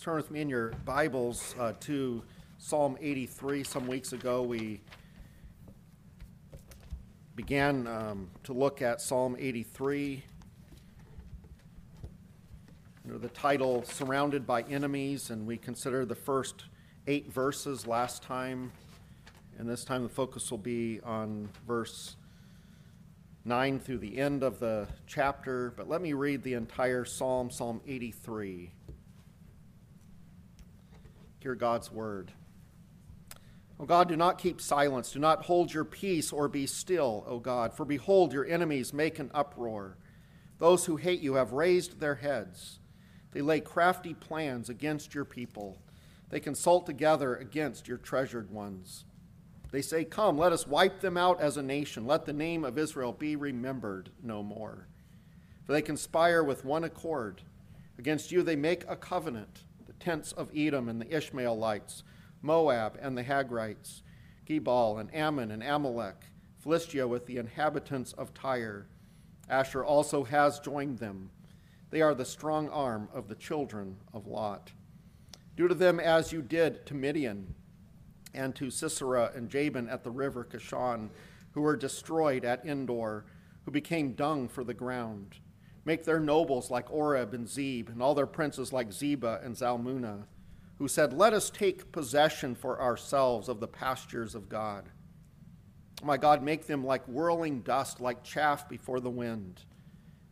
Turn with me in your Bibles uh, to Psalm 83. Some weeks ago, we began um, to look at Psalm 83 under the title Surrounded by Enemies, and we considered the first eight verses last time. And this time, the focus will be on verse 9 through the end of the chapter. But let me read the entire psalm, Psalm 83. Hear God's word. O God, do not keep silence. Do not hold your peace or be still, O God. For behold, your enemies make an uproar. Those who hate you have raised their heads. They lay crafty plans against your people. They consult together against your treasured ones. They say, Come, let us wipe them out as a nation. Let the name of Israel be remembered no more. For they conspire with one accord. Against you they make a covenant tents of Edom and the Ishmaelites, Moab and the Hagrites, Gebal and Ammon and Amalek, Philistia with the inhabitants of Tyre. Asher also has joined them. They are the strong arm of the children of Lot. Do to them as you did to Midian and to Sisera and Jabin at the river Kishon, who were destroyed at Endor, who became dung for the ground. Make their nobles like Oreb and Zeb, and all their princes like Zebah and Zalmunna, who said, Let us take possession for ourselves of the pastures of God. My God, make them like whirling dust, like chaff before the wind.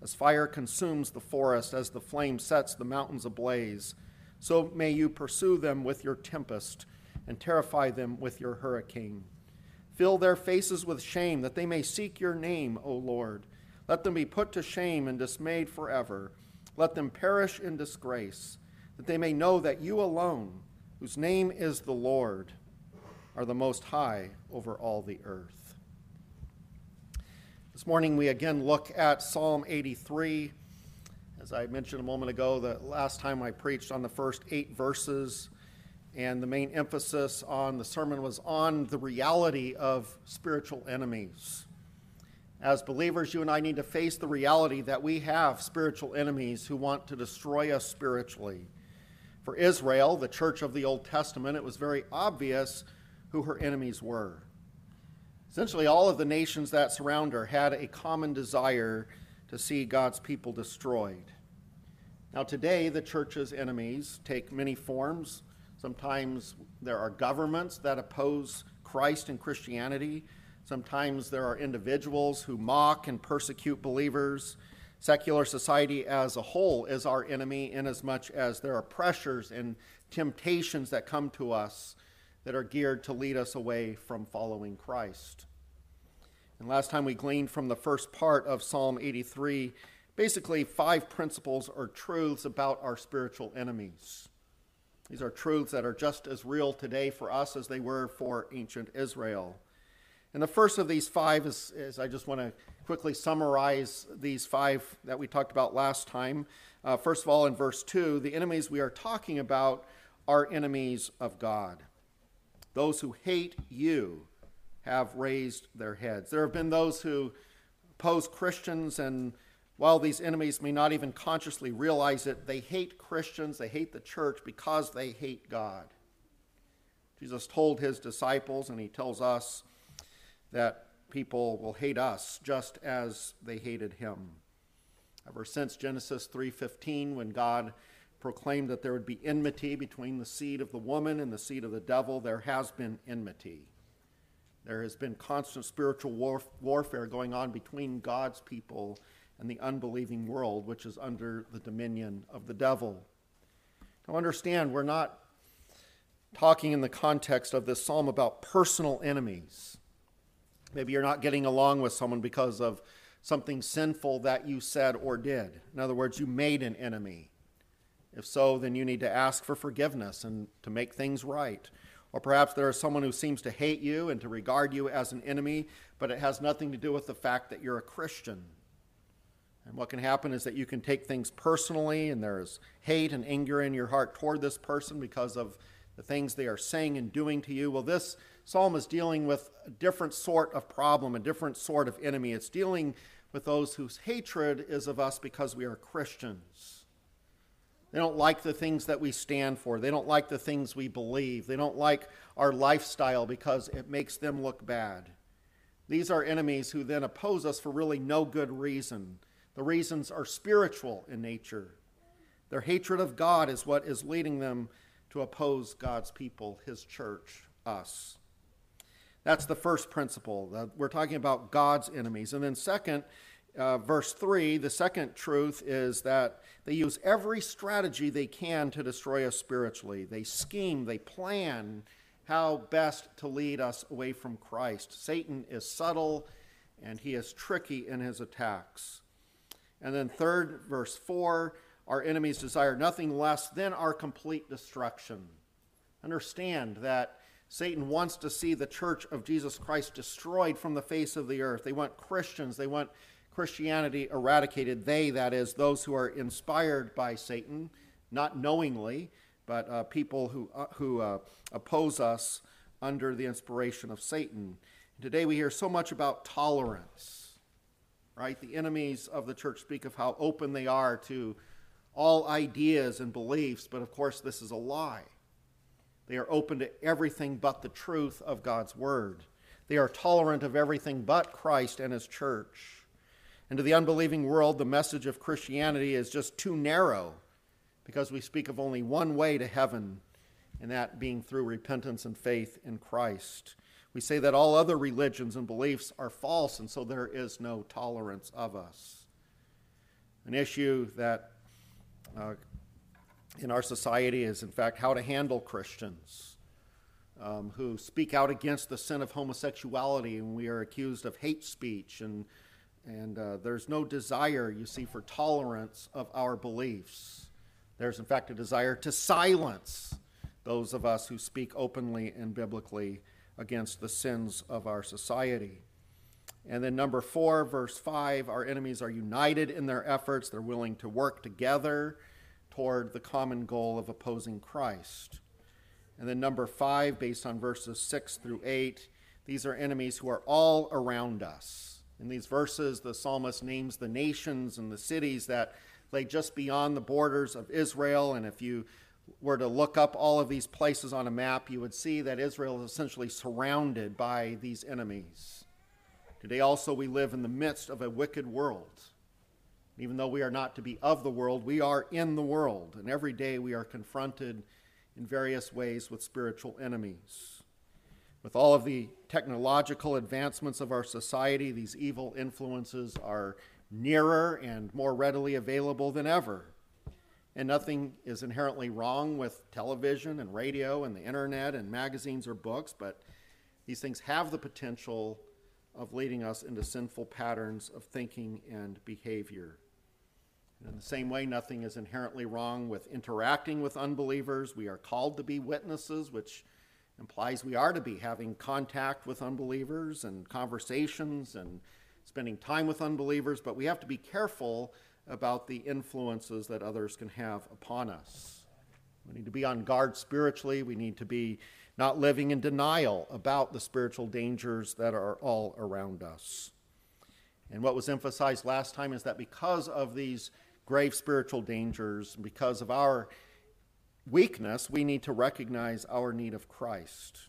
As fire consumes the forest, as the flame sets the mountains ablaze, so may you pursue them with your tempest and terrify them with your hurricane. Fill their faces with shame, that they may seek your name, O Lord let them be put to shame and dismayed forever. Let them perish in disgrace, that they may know that you alone, whose name is the Lord, are the most high over all the earth. This morning we again look at Psalm 83. As I mentioned a moment ago, the last time I preached on the first eight verses, and the main emphasis on the sermon was on the reality of spiritual enemies. As believers, you and I need to face the reality that we have spiritual enemies who want to destroy us spiritually. For Israel, the church of the Old Testament, it was very obvious who her enemies were. Essentially, all of the nations that surround her had a common desire to see God's people destroyed. Now, today, the church's enemies take many forms. Sometimes there are governments that oppose Christ and Christianity. Sometimes there are individuals who mock and persecute believers. Secular society as a whole is our enemy, inasmuch as there are pressures and temptations that come to us that are geared to lead us away from following Christ. And last time we gleaned from the first part of Psalm 83 basically five principles or truths about our spiritual enemies. These are truths that are just as real today for us as they were for ancient Israel. And the first of these five is, is I just want to quickly summarize these five that we talked about last time. Uh, first of all, in verse 2, the enemies we are talking about are enemies of God. Those who hate you have raised their heads. There have been those who oppose Christians, and while these enemies may not even consciously realize it, they hate Christians, they hate the church because they hate God. Jesus told his disciples, and he tells us, that people will hate us just as they hated him. Ever since Genesis 3:15 when God proclaimed that there would be enmity between the seed of the woman and the seed of the devil, there has been enmity. There has been constant spiritual war- warfare going on between God's people and the unbelieving world, which is under the dominion of the devil. Now, understand, we're not talking in the context of this psalm about personal enemies. Maybe you're not getting along with someone because of something sinful that you said or did. In other words, you made an enemy. If so, then you need to ask for forgiveness and to make things right. Or perhaps there is someone who seems to hate you and to regard you as an enemy, but it has nothing to do with the fact that you're a Christian. And what can happen is that you can take things personally, and there's hate and anger in your heart toward this person because of the things they are saying and doing to you. Well, this psalm is dealing with a different sort of problem, a different sort of enemy. It's dealing with those whose hatred is of us because we are Christians. They don't like the things that we stand for. They don't like the things we believe. They don't like our lifestyle because it makes them look bad. These are enemies who then oppose us for really no good reason. The reasons are spiritual in nature. Their hatred of God is what is leading them to oppose God's people, His church, us. That's the first principle. We're talking about God's enemies. And then, second, uh, verse 3, the second truth is that they use every strategy they can to destroy us spiritually. They scheme, they plan how best to lead us away from Christ. Satan is subtle and he is tricky in his attacks. And then, third, verse 4 our enemies desire nothing less than our complete destruction. Understand that Satan wants to see the church of Jesus Christ destroyed from the face of the earth. They want Christians, they want Christianity eradicated. They, that is, those who are inspired by Satan, not knowingly, but uh, people who, uh, who uh, oppose us under the inspiration of Satan. Today we hear so much about tolerance, right? The enemies of the church speak of how open they are to all ideas and beliefs, but of course, this is a lie. They are open to everything but the truth of God's Word. They are tolerant of everything but Christ and His church. And to the unbelieving world, the message of Christianity is just too narrow because we speak of only one way to heaven, and that being through repentance and faith in Christ. We say that all other religions and beliefs are false, and so there is no tolerance of us. An issue that uh, in our society is, in fact, how to handle Christians um, who speak out against the sin of homosexuality, and we are accused of hate speech, and, and uh, there's no desire, you see, for tolerance of our beliefs. There's, in fact, a desire to silence those of us who speak openly and biblically against the sins of our society. And then, number four, verse five, our enemies are united in their efforts. They're willing to work together toward the common goal of opposing Christ. And then, number five, based on verses six through eight, these are enemies who are all around us. In these verses, the psalmist names the nations and the cities that lay just beyond the borders of Israel. And if you were to look up all of these places on a map, you would see that Israel is essentially surrounded by these enemies. Today, also, we live in the midst of a wicked world. Even though we are not to be of the world, we are in the world. And every day we are confronted in various ways with spiritual enemies. With all of the technological advancements of our society, these evil influences are nearer and more readily available than ever. And nothing is inherently wrong with television and radio and the internet and magazines or books, but these things have the potential of leading us into sinful patterns of thinking and behavior. And in the same way, nothing is inherently wrong with interacting with unbelievers. We are called to be witnesses, which implies we are to be having contact with unbelievers and conversations and spending time with unbelievers, but we have to be careful about the influences that others can have upon us. We need to be on guard spiritually. We need to be not living in denial about the spiritual dangers that are all around us. And what was emphasized last time is that because of these grave spiritual dangers, because of our weakness, we need to recognize our need of Christ.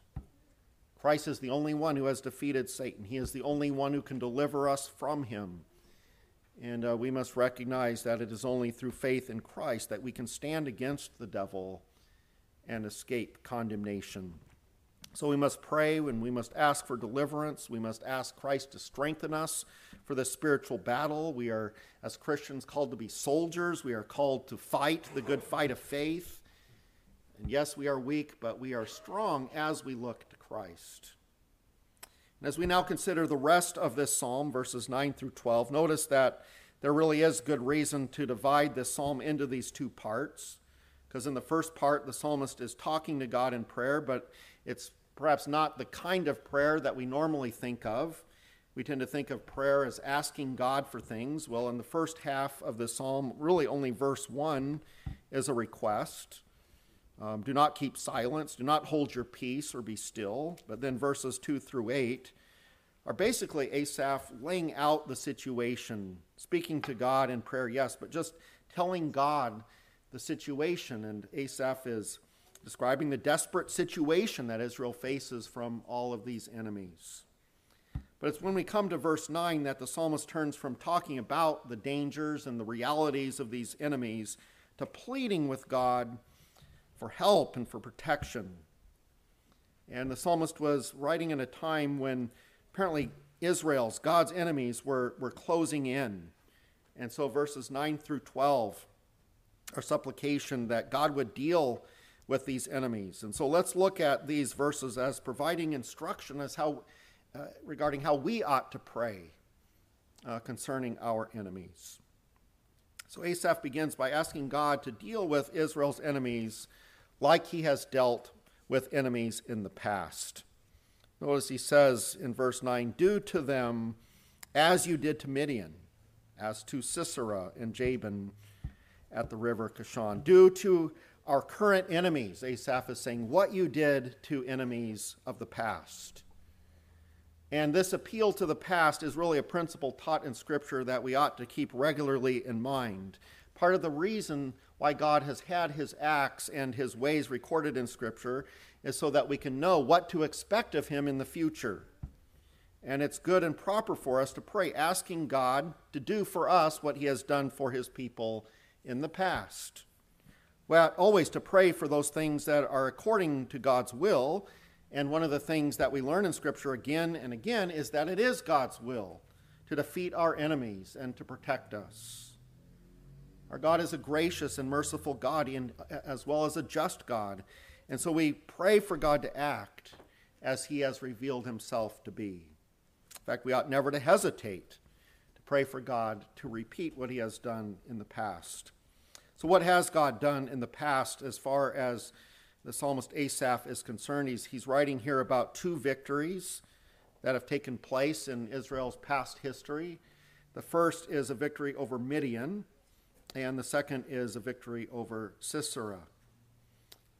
Christ is the only one who has defeated Satan. He is the only one who can deliver us from him. And uh, we must recognize that it is only through faith in Christ that we can stand against the devil and escape condemnation. So we must pray and we must ask for deliverance. We must ask Christ to strengthen us for this spiritual battle. We are, as Christians, called to be soldiers. We are called to fight the good fight of faith. And yes, we are weak, but we are strong as we look to Christ. And as we now consider the rest of this psalm, verses 9 through 12, notice that there really is good reason to divide this psalm into these two parts. Because in the first part, the psalmist is talking to God in prayer, but it's perhaps not the kind of prayer that we normally think of. We tend to think of prayer as asking God for things. Well, in the first half of the psalm, really only verse 1 is a request. Um, do not keep silence, do not hold your peace or be still. But then verses 2 through 8 are basically Asaph laying out the situation, speaking to God in prayer, yes, but just telling God the situation. And Asaph is describing the desperate situation that Israel faces from all of these enemies. But it's when we come to verse 9 that the psalmist turns from talking about the dangers and the realities of these enemies to pleading with God for help and for protection. And the psalmist was writing in a time when apparently Israel's, God's enemies, were, were closing in. And so verses 9 through 12 are supplication that God would deal with these enemies. And so let's look at these verses as providing instruction as how, uh, regarding how we ought to pray uh, concerning our enemies. So Asaph begins by asking God to deal with Israel's enemies like he has dealt with enemies in the past. Notice he says in verse 9, Do to them as you did to Midian, as to Sisera and Jabin at the river Kishon. Do to our current enemies, Asaph is saying, what you did to enemies of the past. And this appeal to the past is really a principle taught in Scripture that we ought to keep regularly in mind. Part of the reason why God has had his acts and his ways recorded in Scripture is so that we can know what to expect of him in the future. And it's good and proper for us to pray, asking God to do for us what he has done for his people in the past. Well, always to pray for those things that are according to God's will. And one of the things that we learn in Scripture again and again is that it is God's will to defeat our enemies and to protect us. Our God is a gracious and merciful God, as well as a just God. And so we pray for God to act as he has revealed himself to be. In fact, we ought never to hesitate to pray for God to repeat what he has done in the past. So, what has God done in the past as far as the psalmist Asaph is concerned? He's, he's writing here about two victories that have taken place in Israel's past history. The first is a victory over Midian, and the second is a victory over Sisera.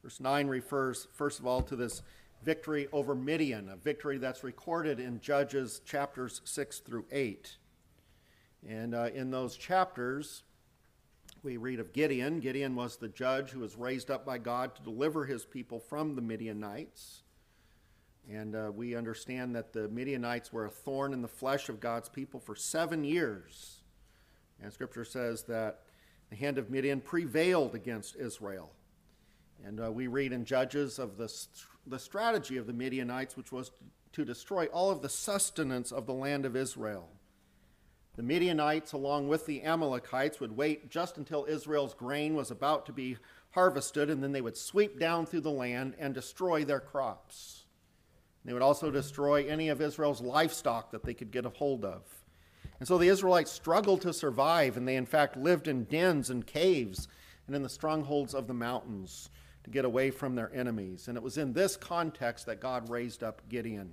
Verse 9 refers, first of all, to this victory over Midian, a victory that's recorded in Judges chapters 6 through 8. And uh, in those chapters, we read of Gideon. Gideon was the judge who was raised up by God to deliver his people from the Midianites. And uh, we understand that the Midianites were a thorn in the flesh of God's people for seven years. And Scripture says that the hand of Midian prevailed against Israel. And uh, we read in Judges of the, the strategy of the Midianites, which was to destroy all of the sustenance of the land of Israel. The Midianites, along with the Amalekites, would wait just until Israel's grain was about to be harvested, and then they would sweep down through the land and destroy their crops. They would also destroy any of Israel's livestock that they could get a hold of. And so the Israelites struggled to survive, and they in fact lived in dens and caves and in the strongholds of the mountains to get away from their enemies. And it was in this context that God raised up Gideon.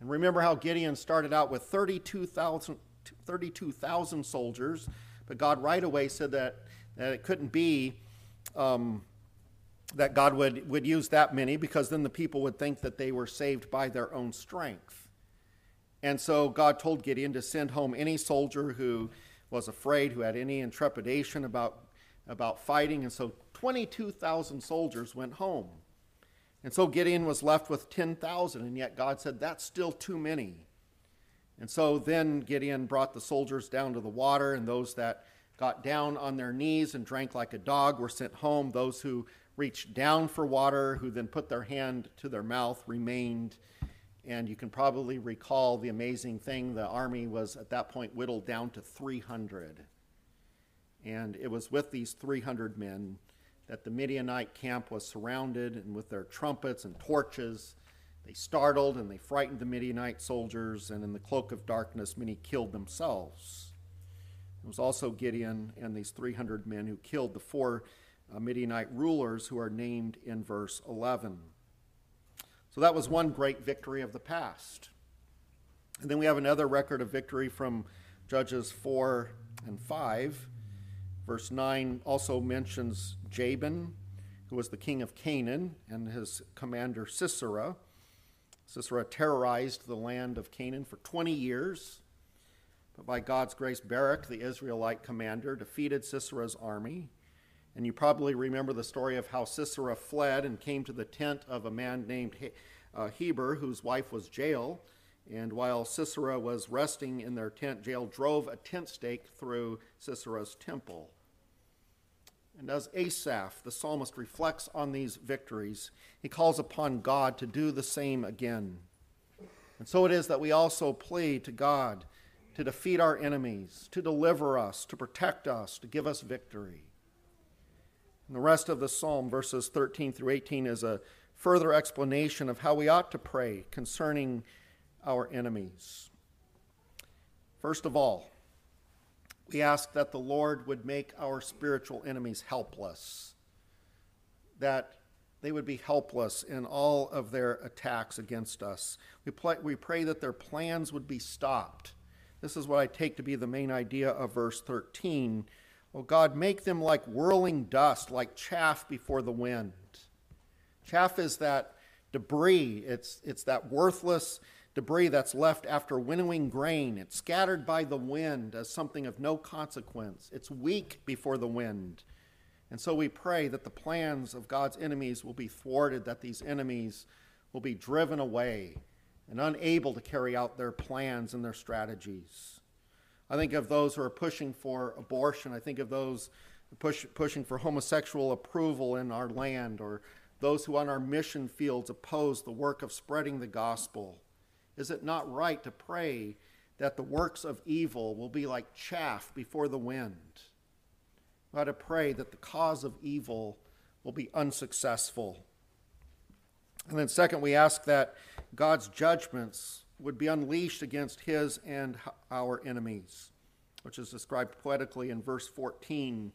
And remember how Gideon started out with 32,000 32,000 soldiers, but God right away said that, that it couldn't be um, that God would, would use that many because then the people would think that they were saved by their own strength. And so God told Gideon to send home any soldier who was afraid, who had any intrepidation about, about fighting. And so 22,000 soldiers went home. And so Gideon was left with 10,000, and yet God said, That's still too many. And so then Gideon brought the soldiers down to the water, and those that got down on their knees and drank like a dog were sent home. Those who reached down for water, who then put their hand to their mouth, remained. And you can probably recall the amazing thing the army was at that point whittled down to 300. And it was with these 300 men that the Midianite camp was surrounded, and with their trumpets and torches, they startled and they frightened the Midianite soldiers, and in the cloak of darkness, many killed themselves. It was also Gideon and these 300 men who killed the four uh, Midianite rulers who are named in verse 11. So that was one great victory of the past. And then we have another record of victory from Judges 4 and 5. Verse 9 also mentions Jabin, who was the king of Canaan, and his commander Sisera. Sisera terrorized the land of Canaan for 20 years. But by God's grace, Barak, the Israelite commander, defeated Sisera's army. And you probably remember the story of how Sisera fled and came to the tent of a man named uh, Heber, whose wife was Jael. And while Sisera was resting in their tent, Jael drove a tent stake through Sisera's temple. And as Asaph, the psalmist, reflects on these victories, he calls upon God to do the same again. And so it is that we also plead to God to defeat our enemies, to deliver us, to protect us, to give us victory. And the rest of the psalm, verses 13 through 18, is a further explanation of how we ought to pray concerning our enemies. First of all, we ask that the Lord would make our spiritual enemies helpless, that they would be helpless in all of their attacks against us. We, we pray that their plans would be stopped. This is what I take to be the main idea of verse 13. Oh God, make them like whirling dust, like chaff before the wind. Chaff is that debris, it's, it's that worthless debris that's left after winnowing grain. It's scattered by the wind as something of no consequence. It's weak before the wind. And so we pray that the plans of God's enemies will be thwarted, that these enemies will be driven away and unable to carry out their plans and their strategies. I think of those who are pushing for abortion. I think of those push, pushing for homosexual approval in our land, or those who on our mission fields oppose the work of spreading the gospel. Is it not right to pray that the works of evil will be like chaff before the wind? We ought to pray that the cause of evil will be unsuccessful. And then, second, we ask that God's judgments would be unleashed against his and our enemies, which is described poetically in verse 14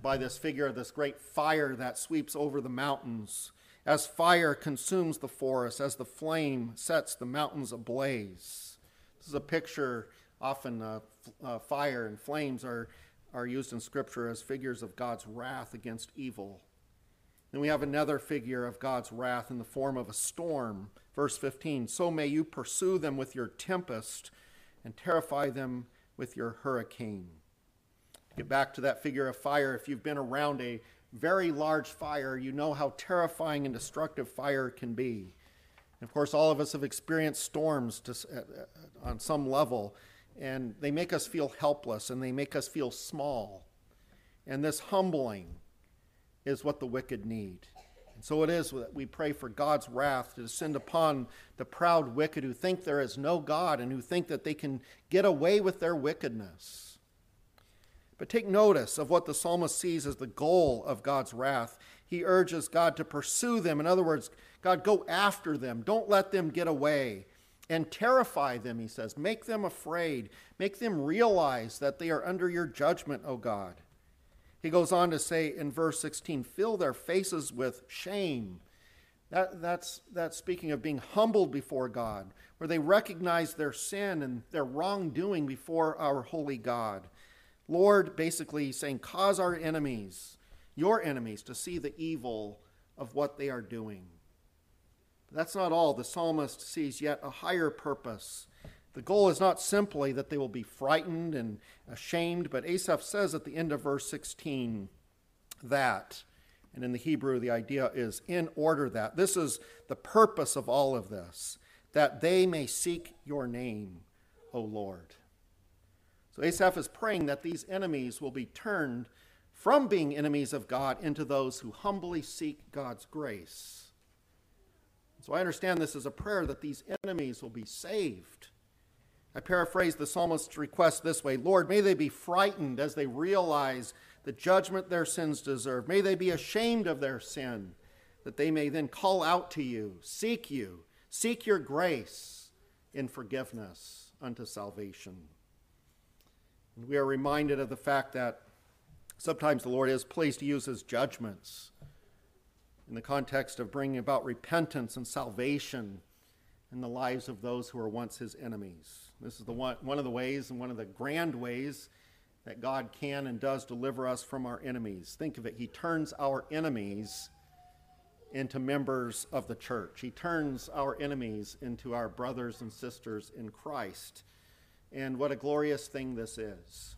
by this figure of this great fire that sweeps over the mountains as fire consumes the forest, as the flame sets the mountains ablaze. This is a picture, often uh, uh, fire and flames are, are used in Scripture as figures of God's wrath against evil. Then we have another figure of God's wrath in the form of a storm. Verse 15 So may you pursue them with your tempest and terrify them with your hurricane. Get back to that figure of fire, if you've been around a very large fire, you know how terrifying and destructive fire can be. And of course, all of us have experienced storms to, uh, on some level, and they make us feel helpless and they make us feel small. And this humbling is what the wicked need. And so it is that we pray for God's wrath to descend upon the proud wicked who think there is no God and who think that they can get away with their wickedness. But take notice of what the psalmist sees as the goal of God's wrath. He urges God to pursue them. In other words, God, go after them. Don't let them get away. And terrify them, he says. Make them afraid. Make them realize that they are under your judgment, O God. He goes on to say in verse 16, fill their faces with shame. That, that's, that's speaking of being humbled before God, where they recognize their sin and their wrongdoing before our holy God. Lord, basically saying, cause our enemies, your enemies, to see the evil of what they are doing. But that's not all. The psalmist sees yet a higher purpose. The goal is not simply that they will be frightened and ashamed, but Asaph says at the end of verse 16 that, and in the Hebrew, the idea is in order that. This is the purpose of all of this, that they may seek your name, O Lord. So Asaph is praying that these enemies will be turned from being enemies of God into those who humbly seek God's grace. So I understand this as a prayer that these enemies will be saved. I paraphrase the psalmist's request this way Lord, may they be frightened as they realize the judgment their sins deserve. May they be ashamed of their sin, that they may then call out to you, seek you, seek your grace in forgiveness unto salvation. And we are reminded of the fact that sometimes the Lord is pleased to use his judgments in the context of bringing about repentance and salvation in the lives of those who were once his enemies. This is the one, one of the ways and one of the grand ways that God can and does deliver us from our enemies. Think of it, he turns our enemies into members of the church. He turns our enemies into our brothers and sisters in Christ. And what a glorious thing this is.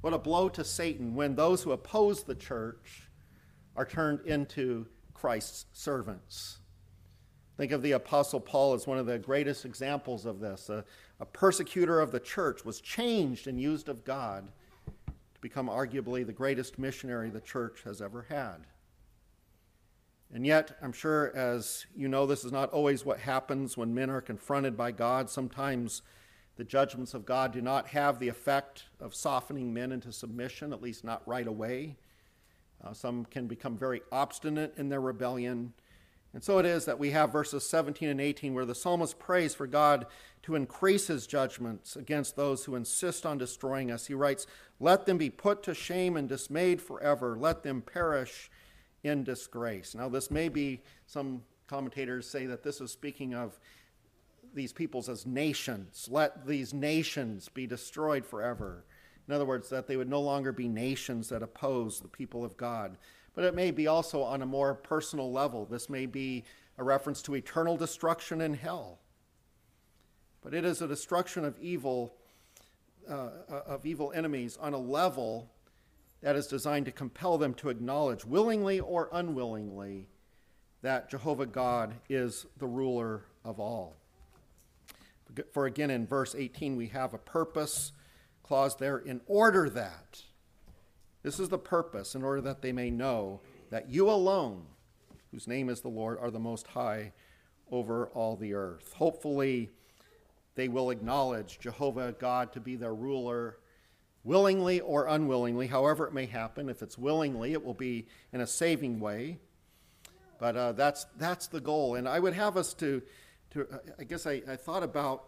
What a blow to Satan when those who oppose the church are turned into Christ's servants. Think of the Apostle Paul as one of the greatest examples of this. A, a, persecutor of the church was changed and used of God to become arguably the greatest missionary the church has ever had. And yet, I'm sure, as you know, this is not always what happens when men are confronted by God. Sometimes the judgments of God do not have the effect of softening men into submission, at least not right away. Uh, some can become very obstinate in their rebellion. And so it is that we have verses 17 and 18 where the psalmist prays for God to increase his judgments against those who insist on destroying us. He writes, Let them be put to shame and dismayed forever. Let them perish in disgrace. Now, this may be, some commentators say that this is speaking of these peoples as nations. Let these nations be destroyed forever. In other words, that they would no longer be nations that oppose the people of God. But it may be also on a more personal level. This may be a reference to eternal destruction in hell. But it is a destruction of evil, uh, of evil enemies on a level that is designed to compel them to acknowledge, willingly or unwillingly, that Jehovah God is the ruler of all. For again, in verse 18, we have a purpose clause there in order that. This is the purpose, in order that they may know that you alone, whose name is the Lord, are the most high over all the earth. Hopefully, they will acknowledge Jehovah God to be their ruler, willingly or unwillingly, however it may happen. If it's willingly, it will be in a saving way. But uh, that's, that's the goal. And I would have us to to, I guess I, I thought about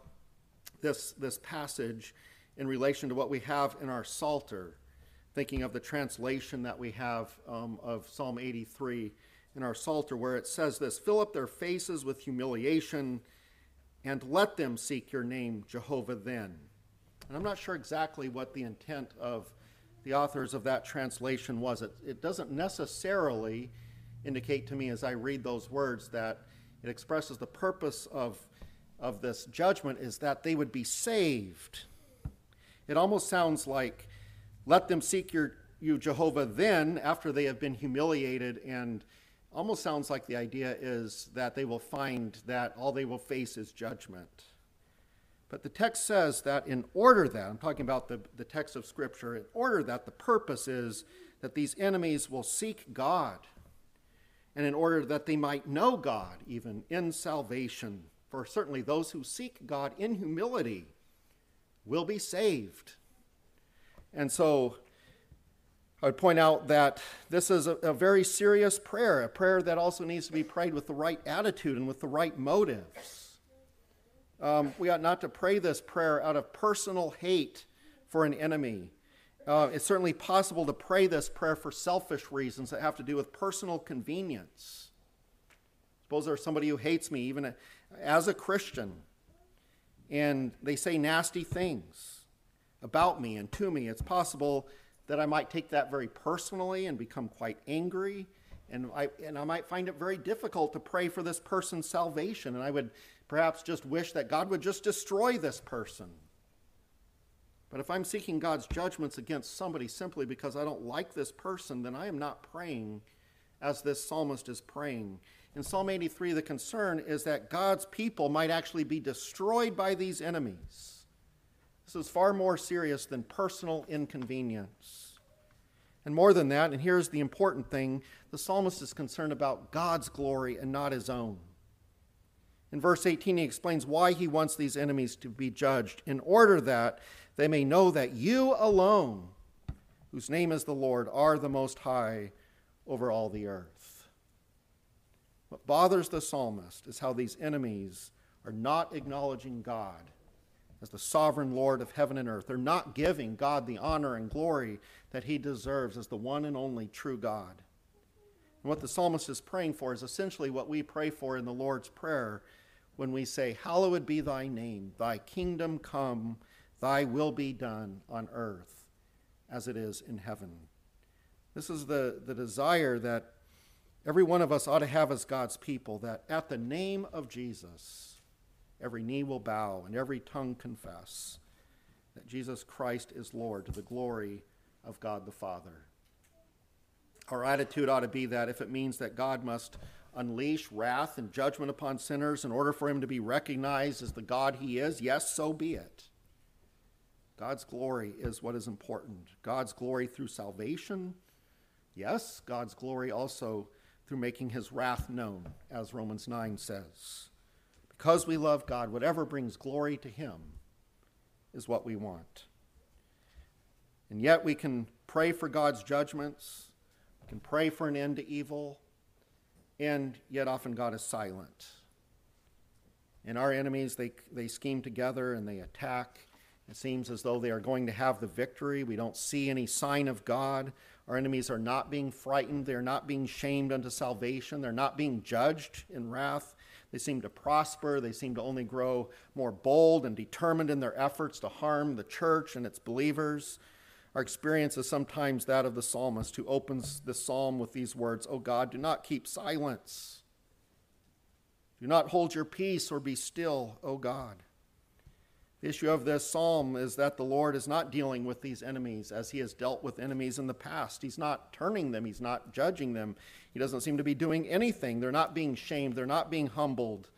this, this passage in relation to what we have in our Psalter, thinking of the translation that we have um, of Psalm 83 in our Psalter, where it says this Fill up their faces with humiliation and let them seek your name, Jehovah, then. And I'm not sure exactly what the intent of the authors of that translation was. It, it doesn't necessarily indicate to me as I read those words that it expresses the purpose of, of this judgment is that they would be saved. It almost sounds like, let them seek your, you, Jehovah, then, after they have been humiliated, and almost sounds like the idea is that they will find that all they will face is judgment. But the text says that in order that, I'm talking about the, the text of Scripture, in order that the purpose is that these enemies will seek God and in order that they might know God even in salvation. For certainly those who seek God in humility will be saved. And so I would point out that this is a, a, very serious prayer, a prayer that also needs to be prayed with the right attitude and with the right motives. Um, we ought not to pray this prayer out of personal hate for an enemy uh, it's certainly possible to pray this prayer for selfish reasons that have to do with personal convenience. Suppose there's somebody who hates me, even as a Christian, and they say nasty things about me and to me. It's possible that I might take that very personally and become quite angry. And I, and I might find it very difficult to pray for this person's salvation. And I would perhaps just wish that God would just destroy this person. But if I'm seeking God's judgments against somebody simply because I don't like this person, then I am not praying as this psalmist is praying. In Psalm 83, the concern is that God's people might actually be destroyed by these enemies. This is far more serious than personal inconvenience. And more than that, and here's the important thing the psalmist is concerned about God's glory and not his own. In verse 18, he explains why he wants these enemies to be judged, in order that they may know that you alone, whose name is the Lord, are the Most High over all the earth. What bothers the psalmist is how these enemies are not acknowledging God as the sovereign Lord of heaven and earth. They're not giving God the honor and glory that he deserves as the one and only true God. And what the psalmist is praying for is essentially what we pray for in the Lord's Prayer when we say, Hallowed be thy name, thy kingdom come Thy will be done on earth as it is in heaven. This is the, the desire that every one of us ought to have as God's people that at the name of Jesus, every knee will bow and every tongue confess that Jesus Christ is Lord to the glory of God the Father. Our attitude ought to be that if it means that God must unleash wrath and judgment upon sinners in order for him to be recognized as the God he is, yes, so be it. God's glory is what is important. God's glory through salvation, yes, God's glory also through making his wrath known, as Romans 9 says. Because we love God, whatever brings glory to him is what we want. And yet we can pray for God's judgments, we can pray for an end to evil, and yet often God is silent. And our enemies, they, they scheme together and they attack. It seems as though they are going to have the victory. We don't see any sign of God. Our enemies are not being frightened. They're not being shamed unto salvation. They're not being judged in wrath. They seem to prosper. They seem to only grow more bold and determined in their efforts to harm the church and its believers. Our experience is sometimes that of the psalmist who opens the psalm with these words O God, do not keep silence. Do not hold your peace or be still, O God. The issue of this psalm is that the Lord is not dealing with these enemies as he has dealt with enemies in the past. He's not turning them, he's not judging them. He doesn't seem to be doing anything. They're not being shamed, they're not being humbled.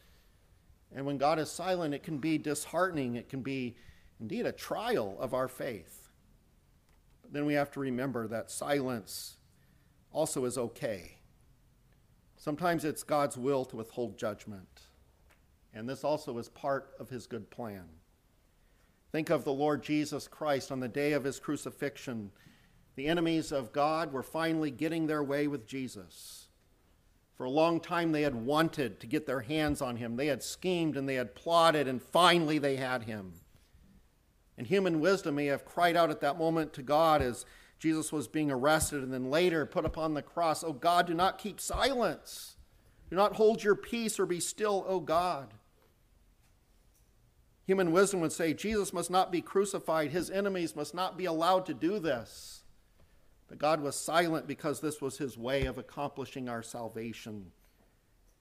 And when God is silent, it can be disheartening. It can be indeed a trial of our faith But then we have to remember that silence also is okay. Sometimes it's God's will to withhold judgment, and this also is part of his good plan. Think of the Lord Jesus Christ on the day of his crucifixion. The enemies of God were finally getting their way with Jesus. For a long time, they had wanted to get their hands on him. They had schemed and they had plotted, and finally they had him. And human wisdom may have cried out at that moment to God as Jesus was being arrested and then later put upon the cross, Oh God, do not keep silence. Do not hold your peace or be still, O God. Human wisdom would say Jesus must not be crucified, his enemies must not be allowed to do this. But God was silent because this was his way of accomplishing our salvation.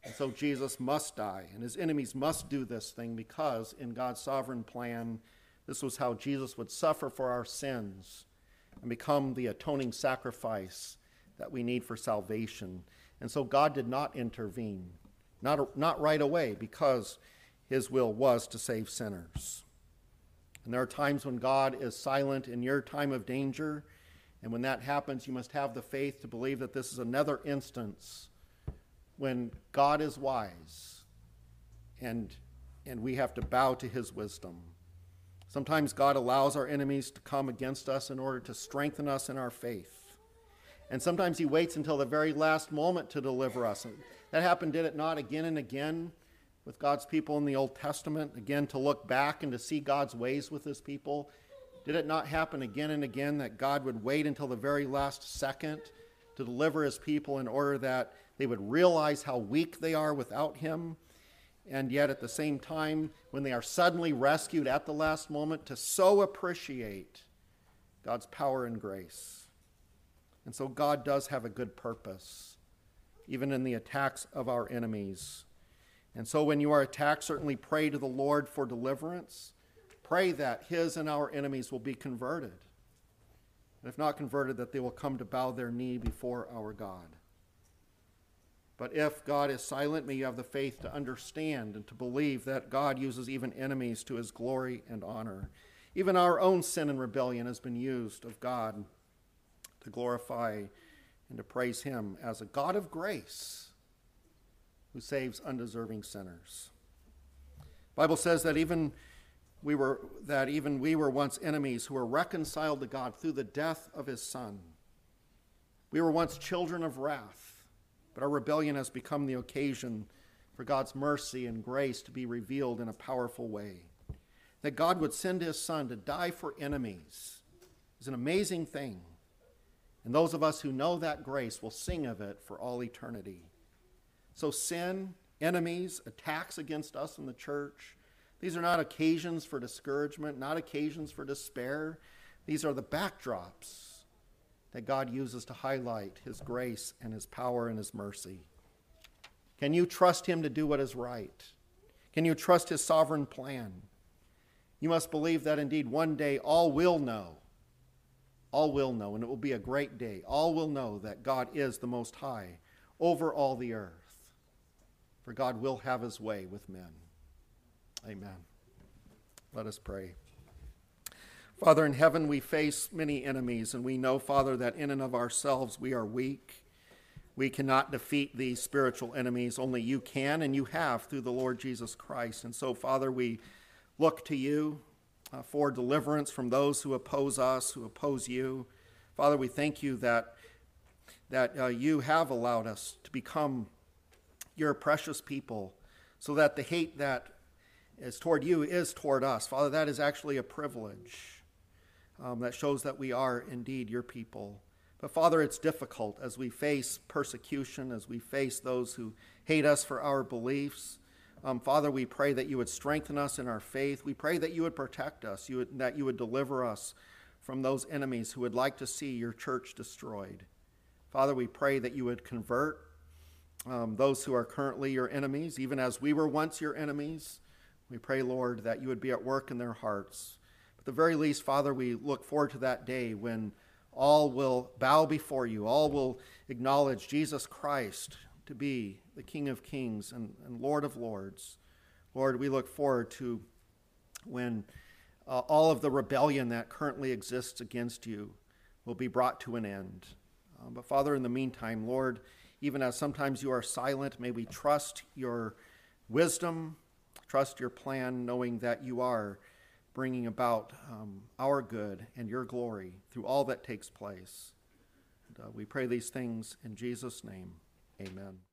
And so Jesus must die, and his enemies must do this thing because, in God's sovereign plan, this was how Jesus would suffer for our sins and become the atoning sacrifice that we need for salvation. And so God did not intervene, not, not right away, because his will was to save sinners. And there are times when God is silent in your time of danger. And when that happens, you must have the faith to believe that this is another instance when God is wise and, and we have to bow to his wisdom. Sometimes God allows our enemies to come against us in order to strengthen us in our faith. And sometimes He waits until the very last moment to deliver us. And that happened, did it not, again and again with God's people in the Old Testament? Again, to look back and to see God's ways with His people. Did it not happen again and again that God would wait until the very last second to deliver His people in order that they would realize how weak they are without Him? and yet at the same time, when they are suddenly rescued at the last moment, to so appreciate God's power and grace. And so God does have a good purpose, even in the attacks of our enemies. And so when you are attacked, certainly pray to the Lord for deliverance. Pray that his and our enemies will be converted. And if not converted, that they will come to bow their knee before our God. But if God is silent, may you have the faith to understand and to believe that God uses even enemies to his glory and honor. Even our own sin and rebellion has been used of God to glorify and to praise him as a God of grace who saves undeserving sinners. Bible says that even we were that even we were once enemies who were reconciled to God through the death of his son. We were once children of wrath but our rebellion has become the occasion for God's mercy and grace to be revealed in a powerful way. That God would send his son to die for enemies is an amazing thing. And those of us who know that grace will sing of it for all eternity. So, sin, enemies, attacks against us in the church, these are not occasions for discouragement, not occasions for despair. These are the backdrops that God uses to highlight His grace and His power and His mercy? Can you trust Him to do what is right? Can you trust His sovereign plan? You must believe that indeed one day all will know all will know, and it will be a great day. All will know that God is the Most High over all the earth. For God will have his way with men. Amen. Let us pray. Father in heaven, we face many enemies, and we know, Father, that in and of ourselves we are weak. We cannot defeat these spiritual enemies. Only you can, and you have through the Lord Jesus Christ. And so, Father, we look to you uh, for deliverance from those who oppose us, who oppose you. Father, we thank you that, that uh, you have allowed us to become your precious people so that the hate that is toward you is toward us. Father, that is actually a privilege um, that shows that we are indeed your people. But Father, it's difficult as we face persecution, as we face those who hate us for our beliefs. Um, Father, we pray that you would strengthen us in our faith. We pray that you would protect us, you would, that you would deliver us from those enemies who would like to see your church destroyed. Father, we pray that you would convert um, those who are currently your enemies, even as we were once your enemies. We pray, Lord, that you would be at work in their hearts. At the very least, Father, we look forward to that day when all will bow before you, all will acknowledge Jesus Christ to be the King of Kings and, and Lord of Lords. Lord, we look forward to when uh, all of the rebellion that currently exists against you will be brought to an end. Um, but Father, in the meantime, Lord, even as sometimes you are silent, may we trust your wisdom, trust your plan, knowing that you are bringing about um, our good and your glory through all that takes place. And, uh, we pray these things in Jesus' name. Amen.